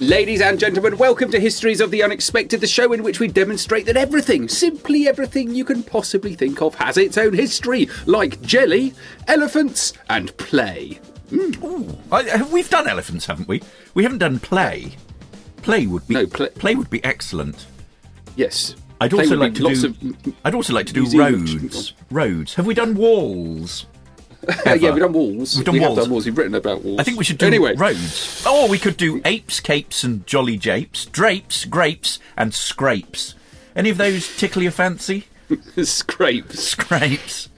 Ladies and gentlemen, welcome to Histories of the Unexpected, the show in which we demonstrate that everything, simply everything you can possibly think of, has its own history, like jelly, elephants, and play. Hmm. I, we've done elephants, haven't we? We haven't done play. Play would be No, play- play would be excellent. Yes. I'd also like to lots do. of- I'd also like to do roads. Roads. Have we done walls? Yeah, we've done walls. We've done we walls. have done walls. We've written about walls. I think we should do anyway. roads. Or we could do apes, capes, and jolly japes, drapes, grapes, and scrapes. Any of those tickle your fancy? Scrapes. Scrapes.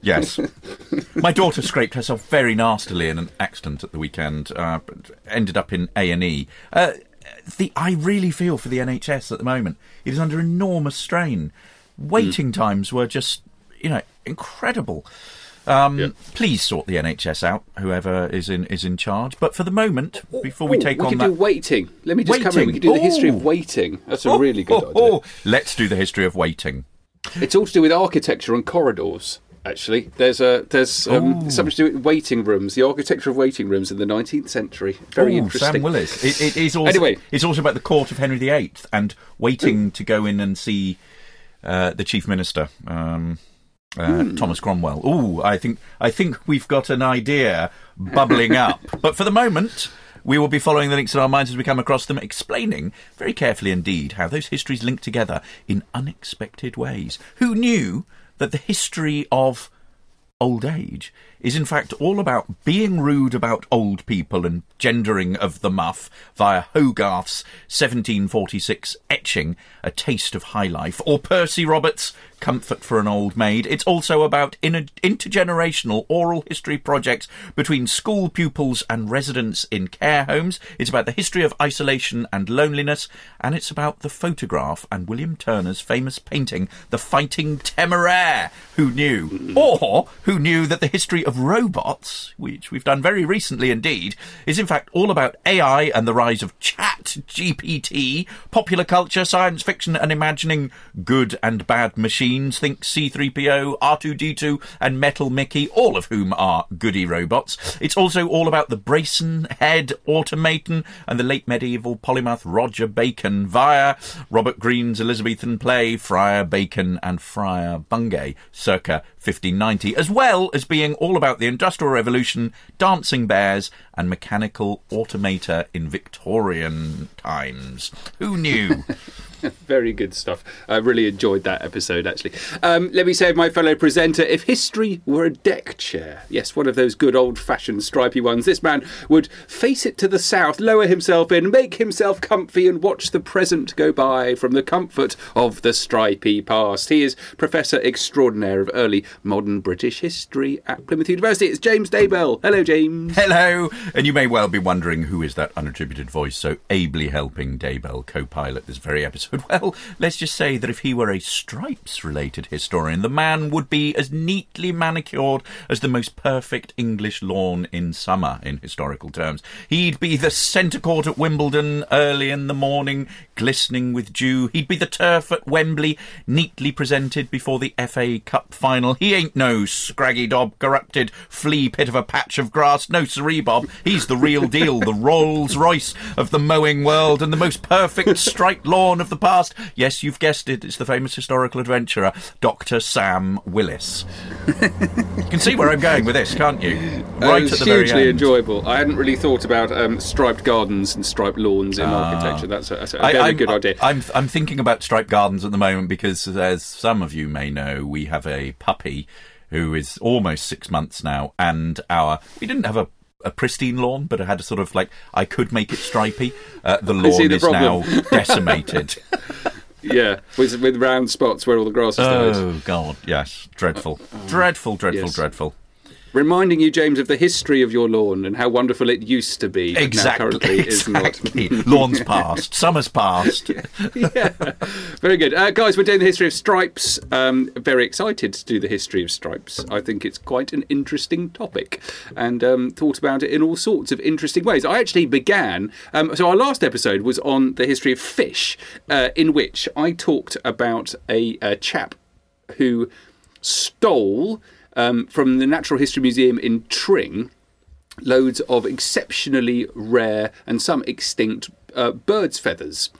Yes. My daughter scraped herself very nastily in an accident at the weekend. Uh, ended up in A and E. Uh, the I really feel for the NHS at the moment. It is under enormous strain. Waiting times were just, you know, incredible. Um. Please sort the NHS out, whoever is in is in charge. But for the moment, before we Ooh, take we on could that, do waiting. Let me just come in. We Waiting. could do the history of waiting. That's a Oh, really good oh, idea. oh. Let's do the history of waiting. It's all to do with architecture and corridors. Actually, there's a there's um, something to do with waiting rooms, the architecture of waiting rooms in the 19th century. Very Ooh, interesting. Sam Willis. It, it is also, Anyway. it's also about the court of Henry VIII and waiting to go in and see uh, the chief minister, um, uh, Hmm. Thomas Cromwell. Ooh, I think I think we've got an idea bubbling up. but for the moment. We will be following the links in our minds as we come across them, explaining very carefully indeed how those histories link together in unexpected ways. Who knew that the history of old age is in fact all about being rude about old people and gendering of the muff via Hogarth's 1746 etching A Taste of High Life or Percy Roberts' Comfort for an Old Maid. It's also about in- intergenerational oral history projects between school pupils and residents in care homes. It's about the history of isolation and loneliness and it's about the photograph and William Turner's famous painting The Fighting Temeraire. Who knew? Or who knew that the history of robots, which we've done very recently indeed, is in fact all about AI and the rise of chat GPT, popular culture, science fiction, and imagining good and bad machines. Think C3PO, R2D2, and Metal Mickey, all of whom are goody robots. It's also all about the Brazen head automaton and the late medieval polymath Roger Bacon via Robert Greene's Elizabethan play Friar Bacon and Friar Bungay, circa 1590, as well as being all about the Industrial Revolution, dancing bears, and mechanical automata in Victorian times. Who knew? Very good stuff. I really enjoyed that episode, actually. Um, let me say, my fellow presenter, if history were a deck chair, yes, one of those good old fashioned stripy ones, this man would face it to the south, lower himself in, make himself comfy, and watch the present go by from the comfort of the stripy past. He is Professor Extraordinaire of Early Modern British History at Plymouth University. It's James Daybell. Hello, James. Hello! And you may well be wondering who is that unattributed voice so ably helping Daybell co pilot this very episode. Well, let's just say that if he were a stripes related historian, the man would be as neatly manicured as the most perfect English lawn in summer, in historical terms. He'd be the centre court at Wimbledon early in the morning, glistening with dew. He'd be the turf at Wembley, neatly presented before the FA Cup final. He ain't no scraggy dob, corrupted flea pit of a patch of grass. No, siree, He's the real deal, the Rolls Royce of the mowing world and the most perfect striped lawn of the past. Yes, you've guessed it. It's the famous historical adventurer, Dr. Sam Willis. you can see where I'm going with this, can't you? Right it's at the very hugely end. enjoyable. I hadn't really thought about um, striped gardens and striped lawns in architecture. That's a, that's a Ah. Very I'm- good idea. I'm I'm thinking about striped gardens at the moment because, as some of you may know, we have a puppy who is almost six months now, and our we didn't have a. A pristine lawn, but it had a sort of like I could make it stripy. Uh, the lawn the is now decimated. yeah, with with round spots where all the grass is oh God, yes, dreadful, dreadful, dreadful, yes. dreadful. Reminding you, James, of the history of your lawn and how wonderful it used to be, Exactly, now currently is not. exactly. Lawn's past, summer's past. yeah, very good, uh, guys. We're doing the history of stripes. Um, very excited to do the history of stripes. I think it's quite an interesting topic, and um, thought about it in all sorts of interesting ways. I actually began. Um, so our last episode was on the history of fish, uh, in which I talked about a, a chap who stole um, from the Natural History Museum in Tring loads of exceptionally rare and some extinct uh, bird's feathers.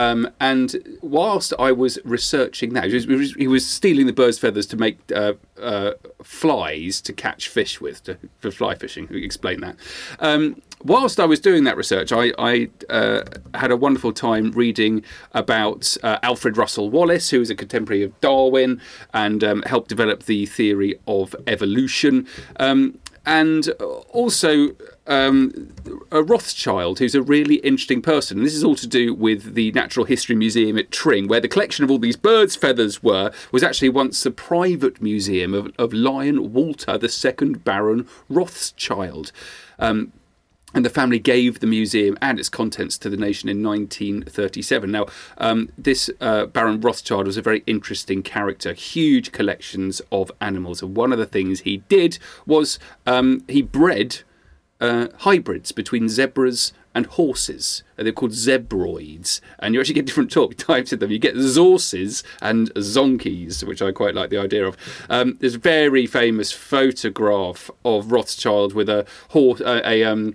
Um, and whilst I was researching that, he was, he was stealing the bird's feathers to make uh, uh, flies to catch fish with, to, for fly fishing. Explain that. Um, whilst I was doing that research, I, I uh, had a wonderful time reading about uh, Alfred Russel Wallace, who is a contemporary of Darwin and um, helped develop the theory of evolution. Um, and also um, a Rothschild, who's a really interesting person. And this is all to do with the Natural History Museum at Tring, where the collection of all these birds' feathers were, was actually once a private museum of, of Lion Walter, the second Baron Rothschild. Um, and the family gave the museum and its contents to the nation in 1937. Now, um, this uh, Baron Rothschild was a very interesting character, huge collections of animals. And one of the things he did was um, he bred uh, hybrids between zebras and horses. They're called zebroids, and you actually get different types of them. You get zorses and zonkies, which I quite like the idea of. Um, there's a very famous photograph of Rothschild with a horse, uh, a, um,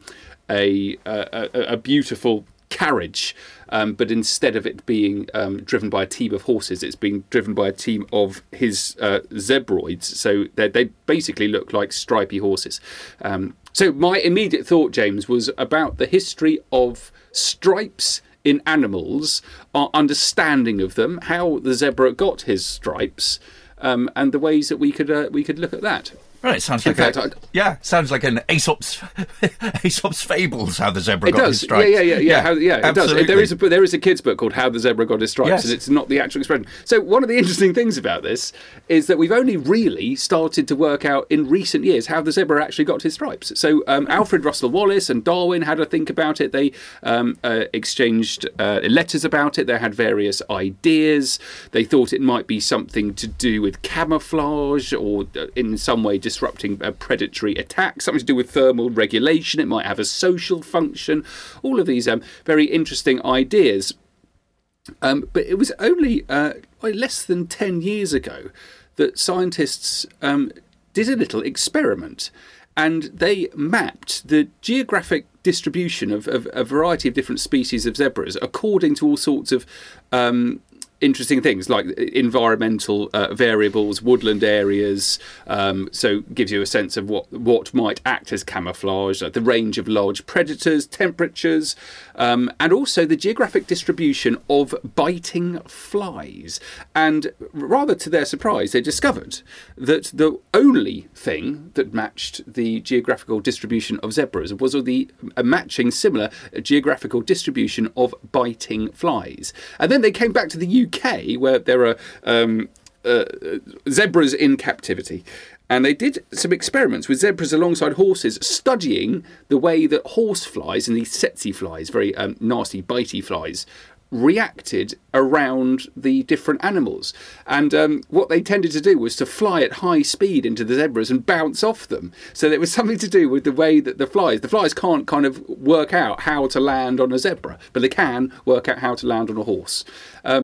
a, a, a beautiful carriage, um, but instead of it being um, driven by a team of horses, it's being driven by a team of his uh, zebroids. So they basically look like stripy horses. Um, so my immediate thought, James, was about the history of stripes in animals, our understanding of them, how the zebra got his stripes, um, and the ways that we could uh, we could look at that. Right, sounds like fact, a, yeah, sounds like an Aesop's Aesop's fables. How the zebra it got does. his stripes. Yeah, yeah, yeah, yeah. How, yeah, it does. There is a there is a kids book called How the Zebra Got His Stripes, yes. and it's not the actual expression. So one of the interesting things about this is that we've only really started to work out in recent years how the zebra actually got his stripes. So um, Alfred Russel Wallace and Darwin had a think about it. They um, uh, exchanged uh, letters about it. They had various ideas. They thought it might be something to do with camouflage or uh, in some way disrupting a predatory attack, something to do with thermal regulation. It might have a social function. All of these um, very interesting ideas. Um, but it was only uh, less than 10 years ago that scientists um, did a little experiment and they mapped the geographic distribution of, of, a variety of different species of zebras according to all sorts of um, interesting things like environmental uh, variables, woodland areas. Um, so gives you a sense of what what might act as camouflage, like the range of large predators, temperatures, um, and also the geographic distribution of biting flies. And rather to their surprise, they discovered that the only thing that matched the geographical distribution of zebras was the a matching similar geographical distribution of biting flies. And then they came back to the UK where there are um, uh, zebras in captivity. And they did some experiments with zebras alongside horses, studying the way that horse flies and these tsetse flies, very um, nasty, bitey flies, reacted around the different animals. And um, what they tended to do was to fly at high speed into the zebras and bounce off them. So there was something to do with the way that the flies, the flies can't kind of work out how to land on a zebra, but they can work out how to land on a horse. Um,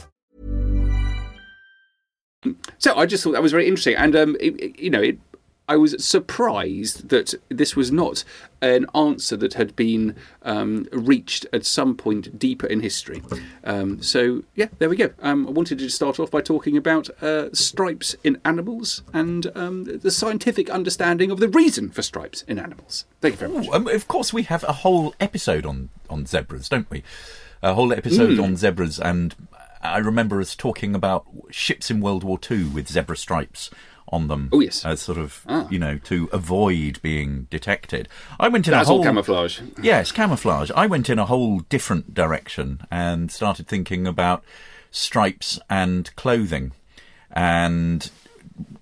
So I just thought that was very interesting, and um, it, it, you know, it, I was surprised that this was not an answer that had been um, reached at some point deeper in history. Um, so, yeah, there we go. Um, I wanted to start off by talking about uh, stripes in animals and um, the scientific understanding of the reason for stripes in animals. Thank you very much. Ooh, um, of course, we have a whole episode on, on zebras, don't we? A whole episode Hmm. on zebras, and I remember us talking about ships in World War II with zebra stripes on them. Oh, yes. as sort of Ah. you know to avoid being detected. I went in That's a whole camouflage. Yes, camouflage. I went in a whole different direction and started thinking about stripes and clothing and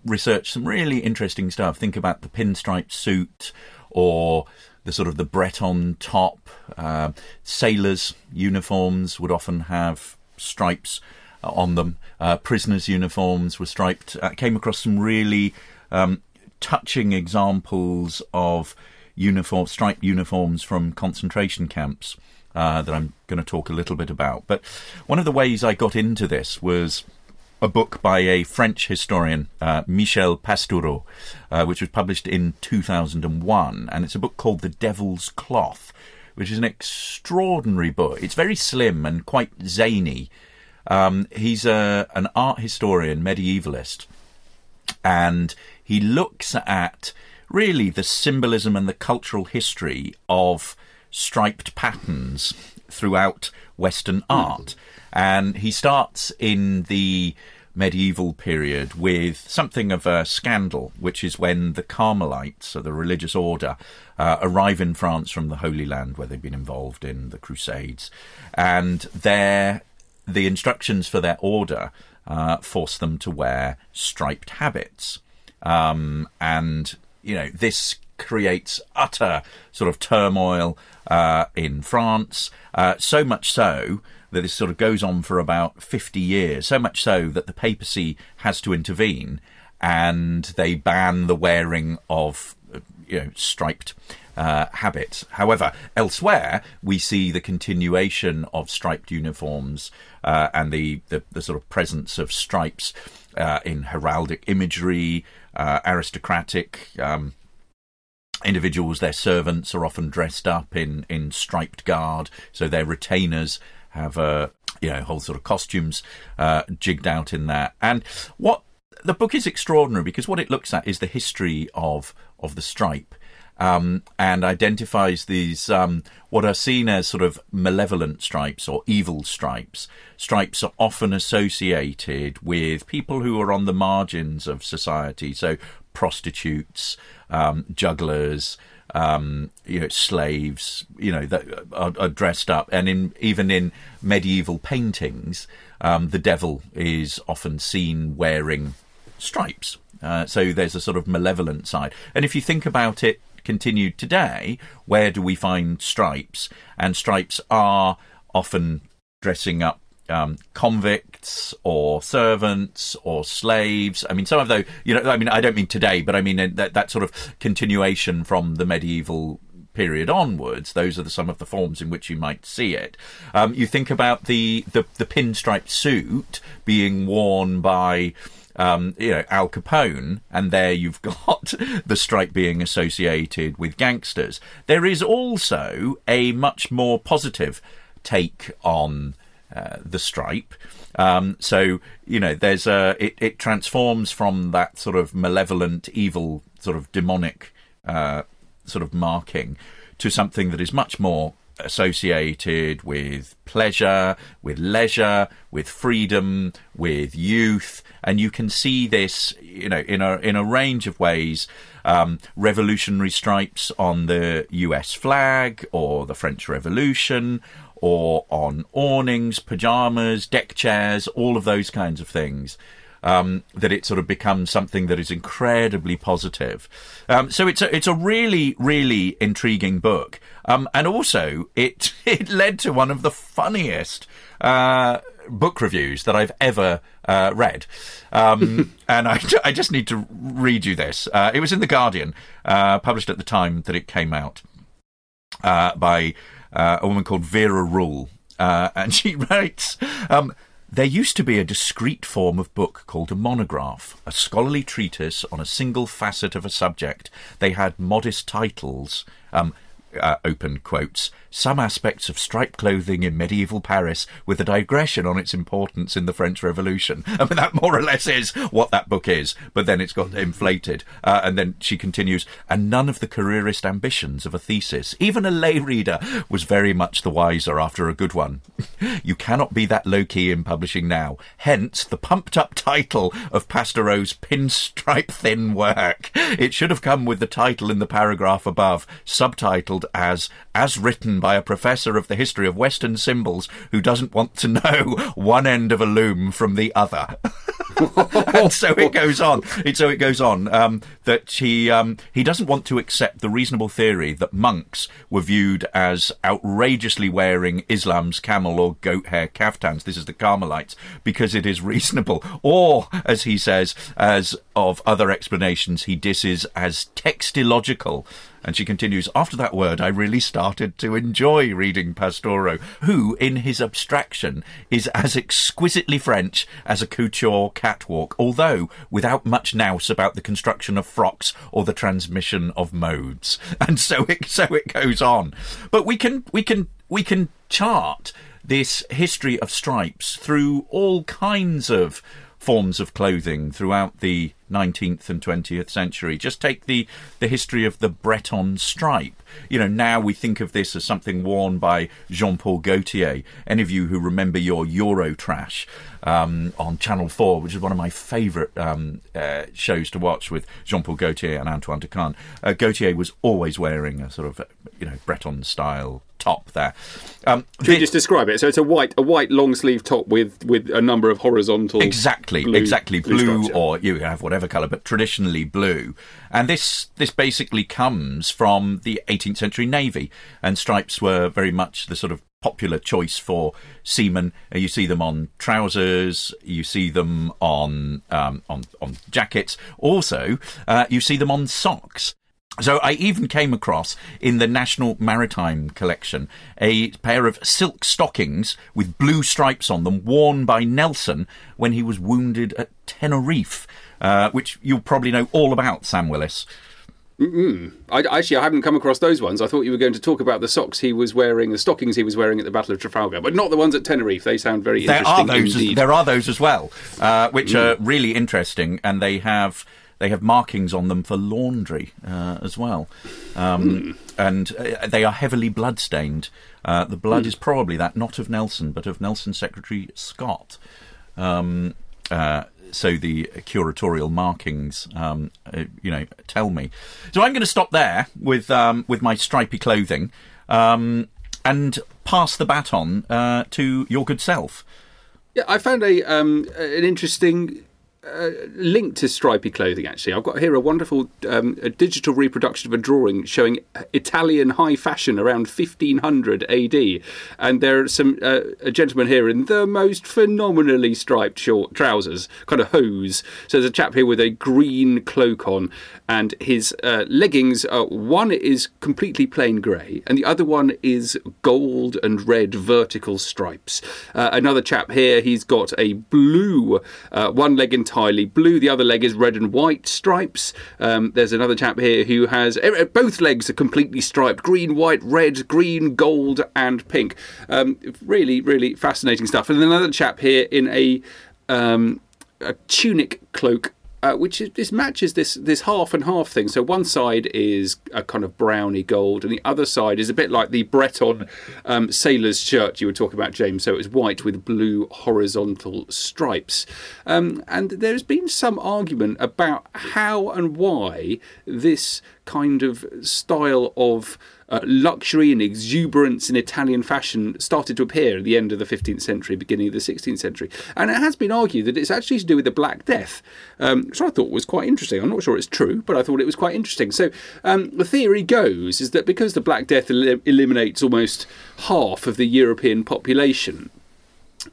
researched some really interesting stuff. Think about the pinstripe suit or the sort of the Breton top. Uh, sailors' uniforms would often have stripes uh, on them. Uh, prisoners' uniforms were striped. I came across some really um, touching examples of uniform striped uniforms from concentration camps uh, that I'm going to talk a little bit about. But one of the ways I got into this was a book by a French historian, uh, Michel Pastoureau, uh, which was published in 2001, and it's a book called The Devil's Cloth, which is an extraordinary book. It's very slim and quite zany. Um, he's a, an art historian, medievalist, and he looks at really the symbolism and the cultural history of striped patterns throughout Western art. And he starts in the medieval period with something of a scandal, which is when the Carmelites, or the religious order, uh, arrive in France from the Holy Land, where they've been involved in the Crusades, and their the instructions for their order uh, force them to wear striped habits, um, and you know this creates utter sort of turmoil uh, in France. Uh, so much so that this sort of goes on for about 50 years. So much so that the papacy has to intervene and they ban the wearing of you know striped uh, habits. However, elsewhere we see the continuation of striped uniforms uh, and the, the the sort of presence of stripes uh, in heraldic imagery, uh, aristocratic. Um, individuals, their servants are often dressed up in, in striped guard, so their retainers have a you know whole sort of costumes uh, jigged out in that. And what the book is extraordinary because what it looks at is the history of of the stripe. Um, and identifies these um, what are seen as sort of malevolent stripes or evil stripes. Stripes are often associated with people who are on the margins of society, so prostitutes, um, jugglers, um, you know, slaves, you know, that are, are dressed up, and in even in medieval paintings, um, the devil is often seen wearing stripes. Uh, so there's a sort of malevolent side, and if you think about it, continued today, where do we find stripes? And stripes are often dressing up um, convicts or servants or slaves. I mean, some of those, you know, I mean, I don't mean today, but I mean uh, that, that sort of continuation from the medieval period onwards. Those are the, some of the forms in which you might see it. Um, you think about the, the, the pinstripe suit being worn by um, you know, Al Capone, and there you've got the stripe being associated with gangsters. There is also a much more positive take on uh, the stripe. Um, so you know, there's a it, it transforms from that sort of malevolent, evil, sort of demonic uh, sort of marking to something that is much more associated with pleasure, with leisure, with freedom, with youth, and you can see this, you know, in a in a range of ways. Um, revolutionary stripes on the U.S. flag or the French Revolution, or on awnings, pajamas, deck chairs, all of those kinds of things. Um, that it sort of becomes something that is incredibly positive. Um, so it's a, it's a really really intriguing book, um, and also it it led to one of the funniest uh, book reviews that I've ever uh, read. Um, and I, I just need to read you this. Uh, it was in the Guardian, uh, published at the time that it came out uh, by uh, a woman called Vera Rule, uh, and she writes. Um, There used to be a discrete form of book called a monograph, a scholarly treatise on a single facet of a subject. They had modest titles. Um, uh, open quotes, some aspects of striped clothing in medieval Paris with a digression on its importance in the French Revolution. I mean, that more or less is what that book is, but then it's got inflated. Uh, and then she continues, and none of the careerist ambitions of a thesis. Even a lay reader was very much the wiser after a good one. you cannot be that low key in publishing now. Hence, the pumped up title of Pastoureau's pinstripe thin work. It should have come with the title in the paragraph above, subtitled as As Written by a Professor of the History of Western Symbols Who Doesn't Want to Know One End of a Loom from the Other. and so it goes on. So it goes on um, that he um, he doesn't want to accept the reasonable theory that monks were viewed as outrageously wearing Islam's camel or goat hair kaftans. This is the Carmelites because it is reasonable, or as he says, as of other explanations, he disses as textilogical. And she continues, after that word, I really started to enjoy reading Pastoureau, who, in his abstraction, is as exquisitely French as a couture catwalk, although without much nous about the construction of frocks or the transmission of modes. And so it, so it goes on. But we can, we can, we can chart this history of stripes through all kinds of forms of clothing throughout the 19th and 20th century. Just take the, the history of the Breton stripe. You know, now we think of this as something worn by Jean Paul Gaultier. Any of you who remember your Eurotrash um, on Channel 4, which is one of my favourite um, uh, shows to watch with Jean Paul Gaultier and Antoine de Caunes, uh, Gaultier was always wearing a sort of, you know, Breton style top there. Um, Should we just describe it? So it's a white, a white long sleeve top with with a number of horizontal. Exactly, blue, exactly blue, blue or you have whatever colour, but traditionally blue. And this this basically comes from the 18th century navy, and stripes were very much the sort of popular choice for seamen. Uh, You see them on trousers, you see them on um, on on jackets. Also, uh, you see them on socks. So I even came across in the National Maritime Collection a pair of silk stockings with blue stripes on them, worn by Nelson when he was wounded at Tenerife, uh, which you'll probably know all about, Sam Willis. I, actually, I haven't come across those ones. I thought you were going to talk about the socks he was wearing, the stockings he was wearing at the Battle of Trafalgar, but not the ones at Tenerife. They sound very There are those. As, there are those as well, uh, which are really interesting, and they have they have markings on them for laundry uh, as well, um, and uh, they are heavily bloodstained. Uh, the blood is probably that not of Nelson, but of Nelson's secretary Scott. Um, uh, so the curatorial markings, um, uh, you know, tell me. So I'm going to stop there with um, with my stripy clothing um, and pass the baton uh, to your good self. Yeah, I found a um, an interesting uh, link to stripy clothing. Actually, I've got here a wonderful um, a digital reproduction of a drawing showing Italian high fashion around 1500 AD, and there are some uh, a gentleman here in the most phenomenally striped short trousers, kind of hose. So there's a chap here with a green cloak on, and his uh, leggings. Are, one is completely plain grey, and the other one is gold and red vertical stripes. Uh, another chap here, he's got a blue uh, one leg entirely blue, the other leg is red and white stripes. Um, there's another chap here who has eh, both legs are completely striped green, white, red, green, gold, and pink. Um, really, really fascinating stuff. And then another chap here in a um, a tunic cloak. Uh, which is, this matches this this half and half thing. So one side is a kind of browny gold, and the other side is a bit like the Breton um, sailor's shirt you were talking about, James. So it's white with blue horizontal stripes. Um, and there's been some argument about how and why this kind of style of uh, luxury and exuberance in Italian fashion started to appear at the end of the 15th century, beginning of the 16th century. And it has been argued that it's actually to do with the Black Death, um, which I thought was quite interesting. I'm not sure it's true, but I thought it was quite interesting. So um, the theory goes is that because the Black Death el- eliminates almost half of the European population,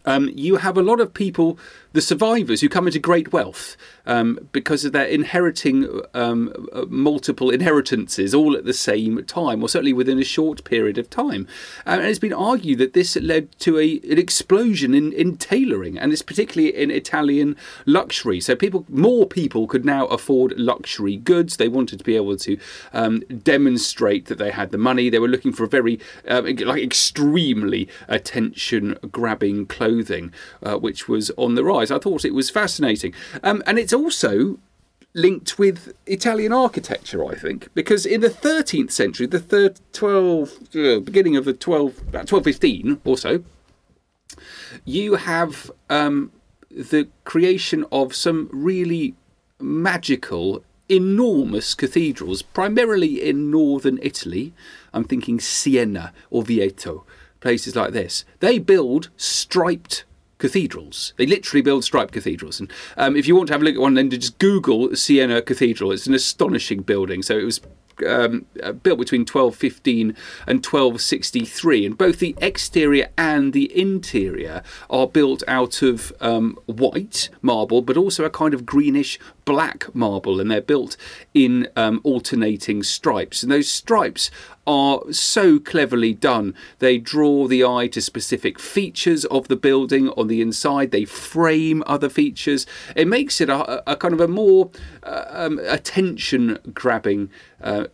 um, you have a lot of people, the survivors, who come into great wealth um, because they're inheriting um, uh, multiple inheritances all at the same time, or certainly within a short period of time. Uh, and it's been argued that this led to a, an explosion in, in tailoring, and it's particularly in Italian luxury. So people, more people could now afford luxury goods. They wanted to be able to um, demonstrate that they had the money. They were looking for a very, uh, like, extremely attention-grabbing clothing, uh, which was on the rise. I thought it was fascinating, um, and it's also linked with Italian architecture, I think, because in the 13th century, the third 12, uh, beginning of the 12, about 1215 or so, you have um, the creation of some really magical, enormous cathedrals, primarily in northern Italy. I'm thinking Siena Orvieto, places like this. They build striped cathedrals. They literally build striped cathedrals. And um, if you want to have a look at one, then just Google Siena Cathedral. It's an astonishing building. So it was um, uh, built between 1215 and 1263, and both the exterior and the interior are built out of um, white marble, but also a kind of greenish black marble, and they're built in um, alternating stripes. And those stripes are so cleverly done. They draw the eye to specific features of the building on the inside. They frame other features. It makes it a, a kind of a more uh, um, attention-grabbing uh,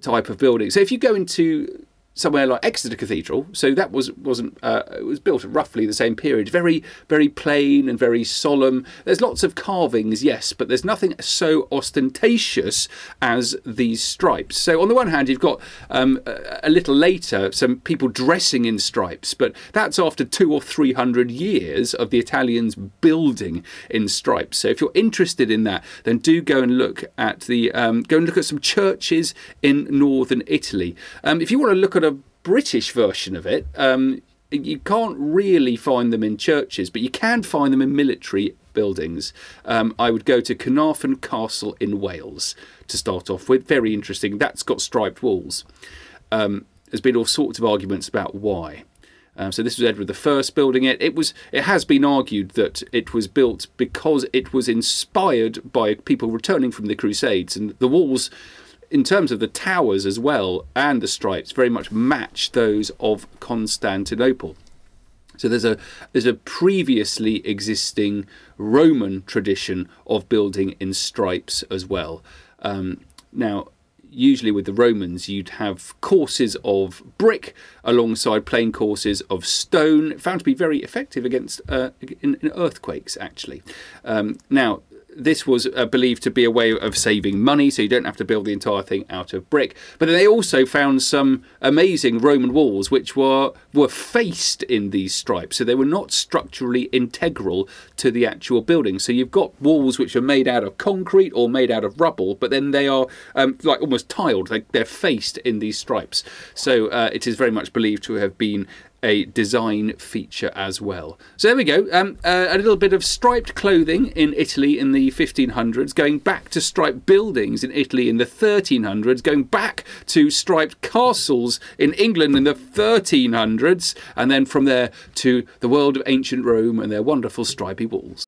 type of building. So if you go into somewhere like Exeter Cathedral. So that was wasn't uh, it was built roughly the same period. Very very plain and very solemn. There's lots of carvings, yes, but there's nothing so ostentatious as these stripes. So on the one hand, you've got um, a little later some people dressing in stripes, but that's after two or three hundred years of the Italians building in stripes. So if you're interested in that, then do go and look at the um, go and look at some churches in northern Italy. Um, if you want to look at a British version of it, um, you can't really find them in churches, but you can find them in military buildings. Um, I would go to Carnarvon Castle in Wales to start off with. Very interesting. That's got striped walls. Um, there's been all sorts of arguments about why. Um, so this was Edward I building it. It was. It has been argued that it was built because it was inspired by people returning from the Crusades, and the walls in terms of the towers as well and the stripes very much match those of Constantinople. So there's a there's a previously existing Roman tradition of building in stripes as well. Um, now, usually with the Romans, you'd have courses of brick alongside plain courses of stone, found to be very effective against uh, in, in earthquakes. Actually, um, now this was uh, believed to be a way of saving money, so you don't have to build the entire thing out of brick. But they also found some amazing Roman walls which were were faced in these stripes, so they were not structurally integral to the actual building. So you've got walls which are made out of concrete or made out of rubble, but then they are um, like almost tiled; like they're faced in these stripes. So uh, it is very much believed to have been a design feature as well. So there we go. Um, uh, a little bit of striped clothing in Italy in the 1500s, going back to striped buildings in Italy in the 1300s, going back to striped castles in England in the 1300s, and then from there to the world of ancient Rome and their wonderful stripy walls.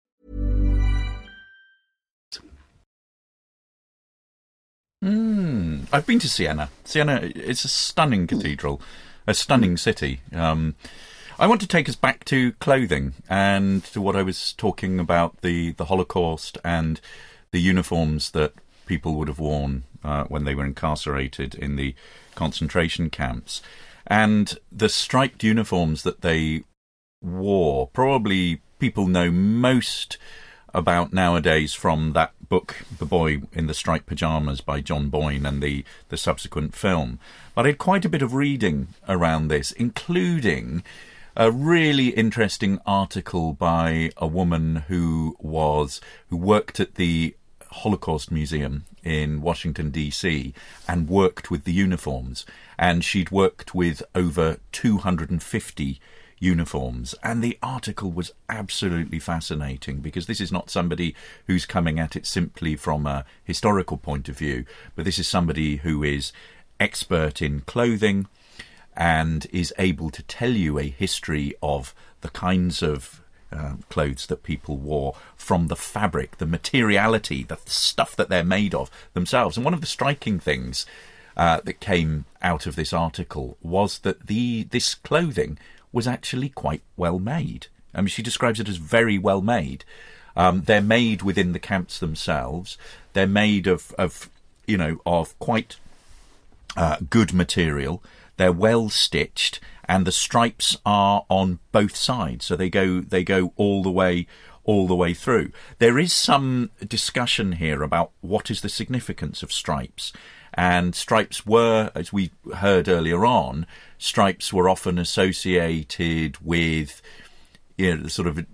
Mm, I've been to Siena. Siena, it's a stunning cathedral, a stunning city. Um, I want to take us back to clothing and to what I was talking about the, the Holocaust and the uniforms that people would have worn uh, when they were incarcerated in the concentration camps. And the striped uniforms that they wore, probably people know most about nowadays from that book, The Boy in the Striped Pyjamas by John Boyne and the, the subsequent film. But I had quite a bit of reading around this, including a really interesting article by a woman who was who worked at the Holocaust Museum in Washington D.C. and worked with the uniforms and she'd worked with over 250 uniforms. And the article was absolutely fascinating because this is not somebody who's coming at it simply from a historical point of view, but this is somebody who is expert in clothing and is able to tell you a history of the kinds of uh, clothes that people wore from the fabric, the materiality, the stuff that they're made of themselves. And one of the striking things uh, that came out of this article was that the this clothing was actually quite well made. I mean, she describes it as very well made. Um, they're made within the camps themselves. They're made of, of you know, of quite uh, good material. They're well stitched, and the stripes are on both sides, so they go they go all the way all the way through. There is some discussion here about what is the significance of stripes. And stripes were, as we heard earlier on, stripes were often associated with you know, the sort of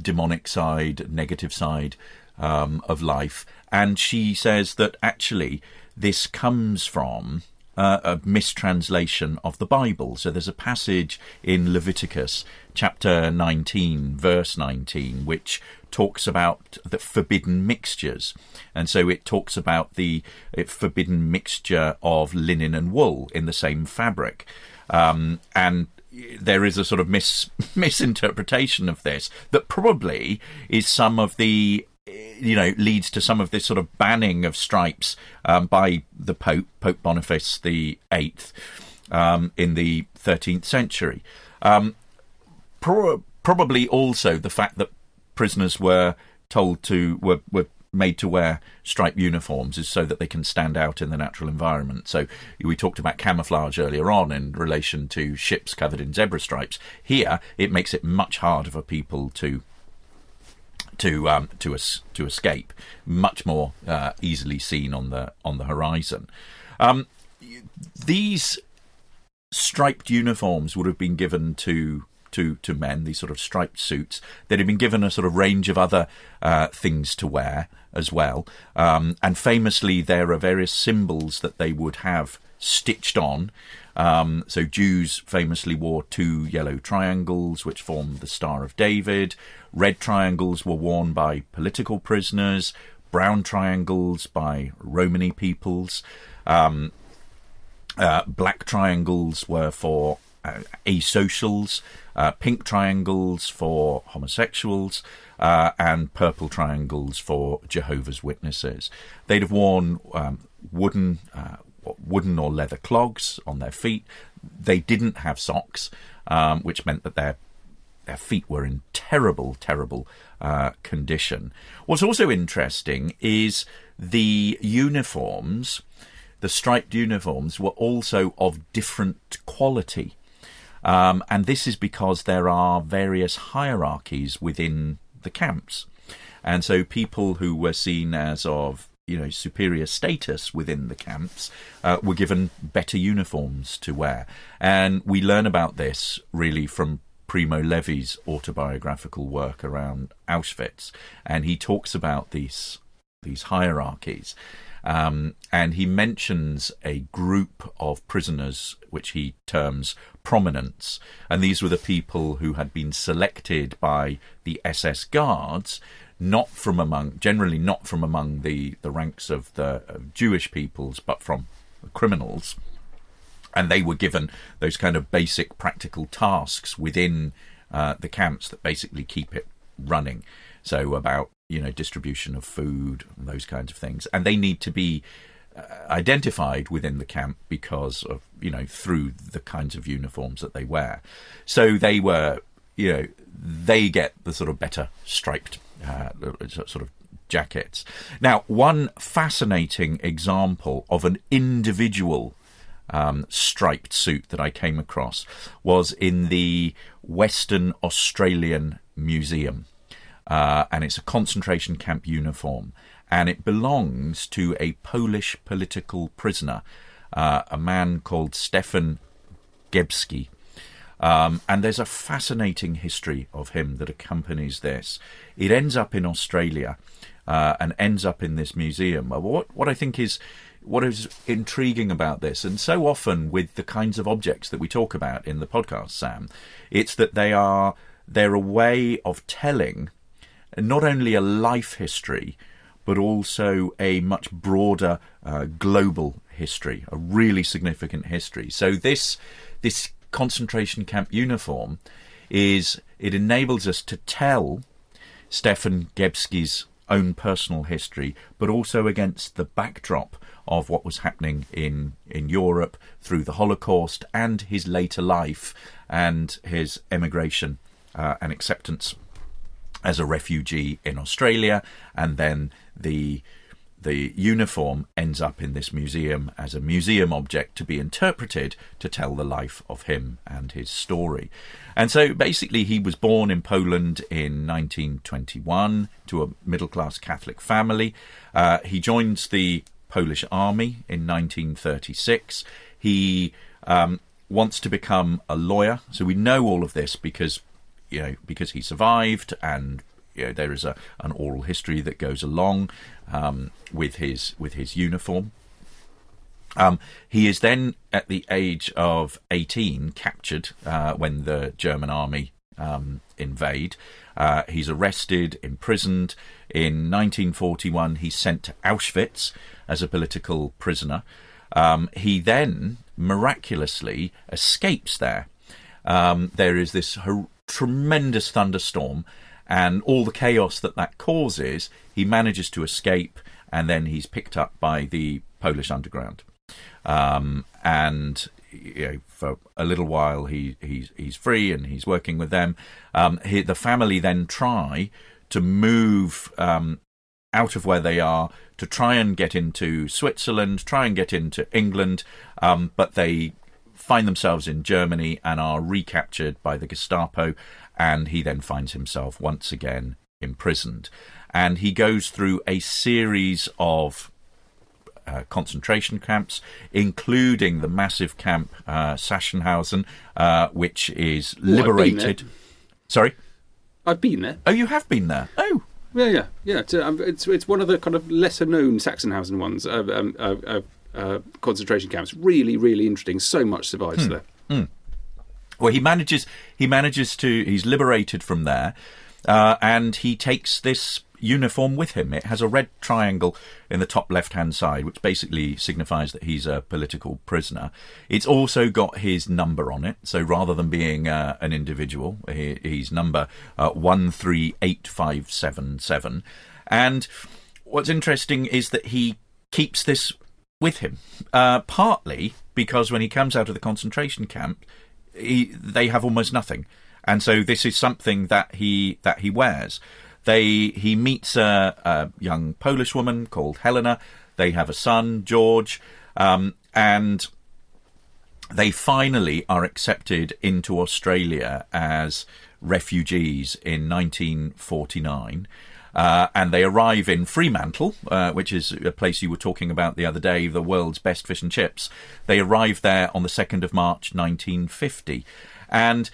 demonic side, negative side um, of life. And she says that actually this comes from uh, a mistranslation of the Bible. So there's a passage in Leviticus chapter 19, verse 19, which talks about the forbidden mixtures. And so it talks about the forbidden mixture of linen and wool in the same fabric. Um, and there is a sort of mis- misinterpretation of this that probably is some of the you know leads to some of this sort of banning of stripes um, by the Pope Pope Boniface the Eighth um, in the 13th century. Um, pro- probably also the fact that prisoners were told to were were made to wear striped uniforms is so that they can stand out in the natural environment. So we talked about camouflage earlier on in relation to ships covered in zebra stripes. Here, it makes it much harder for people to to um, to us to escape, much more uh, easily seen on the on the horizon. Um, these striped uniforms would have been given to to to men, these sort of striped suits. They'd have been given a sort of range of other uh, things to wear as well. Um, and famously, there are various symbols that they would have stitched on. Um, so Jews famously wore two yellow triangles, which formed the Star of David. Red triangles were worn by political prisoners. Brown triangles by Romany peoples. Um, uh, black triangles were for uh, asocials, uh, pink triangles for homosexuals, uh, and purple triangles for Jehovah's Witnesses. They'd have worn um, wooden, uh, wooden or leather clogs on their feet. They didn't have socks, um, which meant that their their feet were in terrible, terrible uh, condition. What's also interesting is the uniforms. The striped uniforms were also of different quality. Um, and this is because there are various hierarchies within the camps. And so people who were seen as of you know superior status within the camps uh, were given better uniforms to wear, and we learn about this really from Primo Levi's autobiographical work around Auschwitz, and he talks about these these hierarchies. Um, and he mentions a group of prisoners which he terms prominents. And these were the people who had been selected by the SS guards, not from among, generally not from among the, the ranks of the of Jewish peoples, but from criminals. And they were given those kind of basic practical tasks within uh, the camps that basically keep it running. So about you know distribution of food and those kinds of things, and they need to be uh, identified within the camp because of you know through the kinds of uniforms that they wear. So they were you know they get the sort of better striped uh, sort of jackets. Now, one fascinating example of an individual um, striped suit that I came across was in the Western Australian Museum. Uh, and it's a concentration camp uniform. And it belongs to a Polish political prisoner, uh, a man called Stefan Gebski. Um, and there's a fascinating history of him that accompanies this. It ends up in Australia uh, and ends up in this museum. What what I think is what is intriguing about this, and so often with the kinds of objects that we talk about in the podcast, Sam, it's that they are they're a way of telling not only a life history, but also a much broader uh, global history, a really significant history. So this this concentration camp uniform is it enables us to tell Stefan Gebski's own personal history, but also against the backdrop of what was happening in, in Europe through the Holocaust and his later life and his emigration uh, and acceptance as a refugee in Australia, and then the the uniform ends up in this museum as a museum object to be interpreted to tell the life of him and his story. And so basically, he was born in Poland in 1921 to a middle class Catholic family. Uh, he joins the Polish army in 1936. He um, wants to become a lawyer. So we know all of this because you know because he survived and you know, there is a an oral history that goes along um, with his with his uniform. Um, he is then at the age of 18 captured uh, when the German army um, invade. Uh, he's arrested, imprisoned. In 1941, he's sent to Auschwitz as a political prisoner. Um, he then miraculously escapes there. Um, there is this ho- tremendous thunderstorm, and all the chaos that that causes, he manages to escape, and then he's picked up by the Polish underground. Um, and you know, for a little while, he he's he's free and he's working with them. Um, he, the family then try to move um, out of where they are to try and get into Switzerland, try and get into England, um, but they find themselves in Germany and are recaptured by the Gestapo, and he then finds himself once again imprisoned. And he goes through a series of uh, concentration camps, including the massive camp uh, Sachsenhausen, uh, which is liberated. Sorry, I've been there. Oh, you have been there. Oh, yeah, yeah, yeah. It's, um, it's, it's one of the kind of lesser known Sachsenhausen ones. Uh, um, uh, uh, concentration camps. Really, really interesting. So much survives hmm. there. Hmm. Well, he manages. He manages to. He's liberated from there, and he takes this uniform with him. It has a red triangle in the top left hand side, which basically signifies that he's a political prisoner. It's also got his number on it. So rather than being uh, an individual, he, he's number uh, 138577. And what's interesting is that he keeps this with him, uh, partly because when he comes out of the concentration camp, he, they have almost nothing. And so this is something that he that he wears. They he meets a, a young Polish woman called Helena. They have a son, George, um, and they finally are accepted into Australia as refugees in 1949. Uh, and they arrive in Fremantle, uh, which is a place you were talking about the other day, the world's best fish and chips. They arrive there on the 2nd of March 1950. And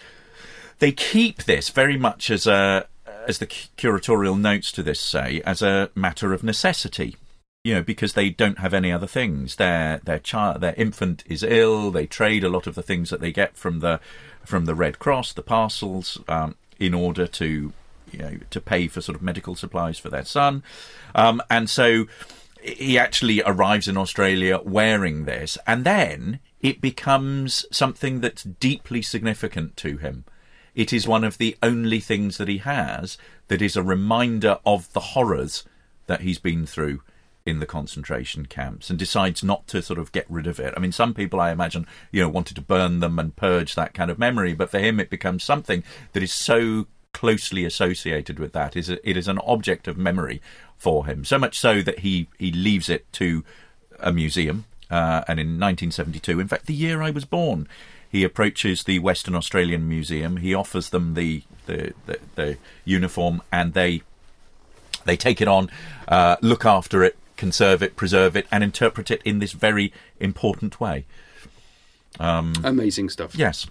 they keep this very much as a, as the curatorial notes to this say, as a matter of necessity. You know, because they don't have any other things. Their their child, their infant is ill. They trade a lot of the things that they get from the from the Red Cross, the parcels, um, in order to you know to pay for sort of medical supplies for their son, um, and so he actually arrives in Australia wearing this, and then it becomes something that's deeply significant to him. It is one of the only things that he has that is a reminder of the horrors that he's been through in the concentration camps and decides not to sort of get rid of it. I mean, some people, I imagine, you know, wanted to burn them and purge that kind of memory, but for him, it becomes something that is so closely associated with that. Is it is an object of memory for him, so much so that he he leaves it to a museum. Uh, and in 1972, in fact, the year I was born, he approaches the Western Australian Museum. He offers them the the, the, the uniform, and they they take it on, uh, look after it, conserve it, preserve it, and interpret it in this very important way. Um, Amazing stuff. yes.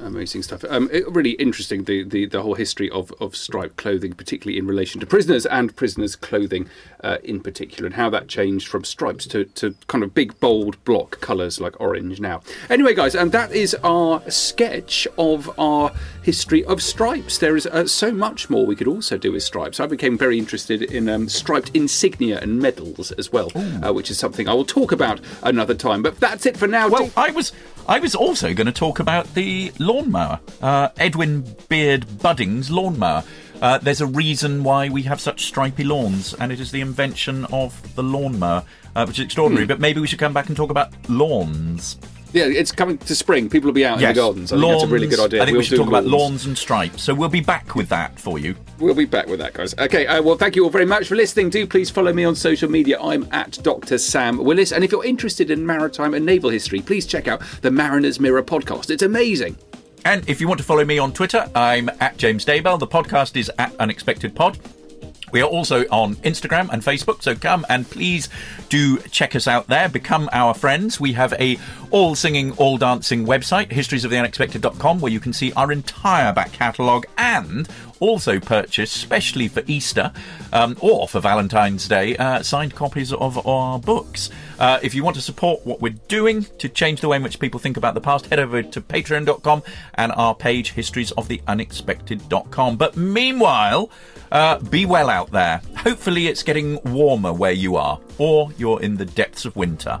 Amazing stuff. Um, it, really interesting the, the, the whole history of, of striped clothing, particularly in relation to prisoners and prisoners' clothing uh, in particular, and how that changed from stripes to, to kind of big, bold block colours like orange now. Anyway, guys, and that is our sketch of our history of stripes. There is uh, so much more we could also do with stripes. I became very interested in um, striped insignia and medals as well, uh, which is something I will talk about another time. But that's it for now. Well, I was I was also going to talk about the lawnmower, uh, Edwin Beard Budding's lawnmower. Uh, there's a reason why we have such stripy lawns, and it is the invention of the lawnmower, uh, which is extraordinary. But maybe we should come back and talk about lawns. Yeah, it's coming to spring. People will be out in the gardens. I think that's a really good idea. I think We'll we should talk about lawns. lawns and stripes. So we'll be back with that for you. We'll be back with that, guys. Okay, uh, well, thank you all very much for listening. Do please follow me on social media. I'm at Dr. Sam Willis. And if you're interested in maritime and naval history, please check out the Mariner's Mirror podcast. It's amazing. And if you want to follow me on Twitter, I'm at James Daybell. The podcast is at Unexpected Pod. We are also on Instagram and Facebook, so come and please do check us out there. Become our friends. We have a all singing, all dancing website, historiesoftheunexpected.com, where you can see our entire back catalogue and also purchase, specially for Easter um, or for Valentine's Day, uh, signed copies of our books. Uh, if you want to support what we're doing to change the way in which people think about the past, head over to patreon.com and our page, historiesoftheunexpected.com. But meanwhile, uh, be well out there. Hopefully, it's getting warmer where you are, or you're in the depths of winter.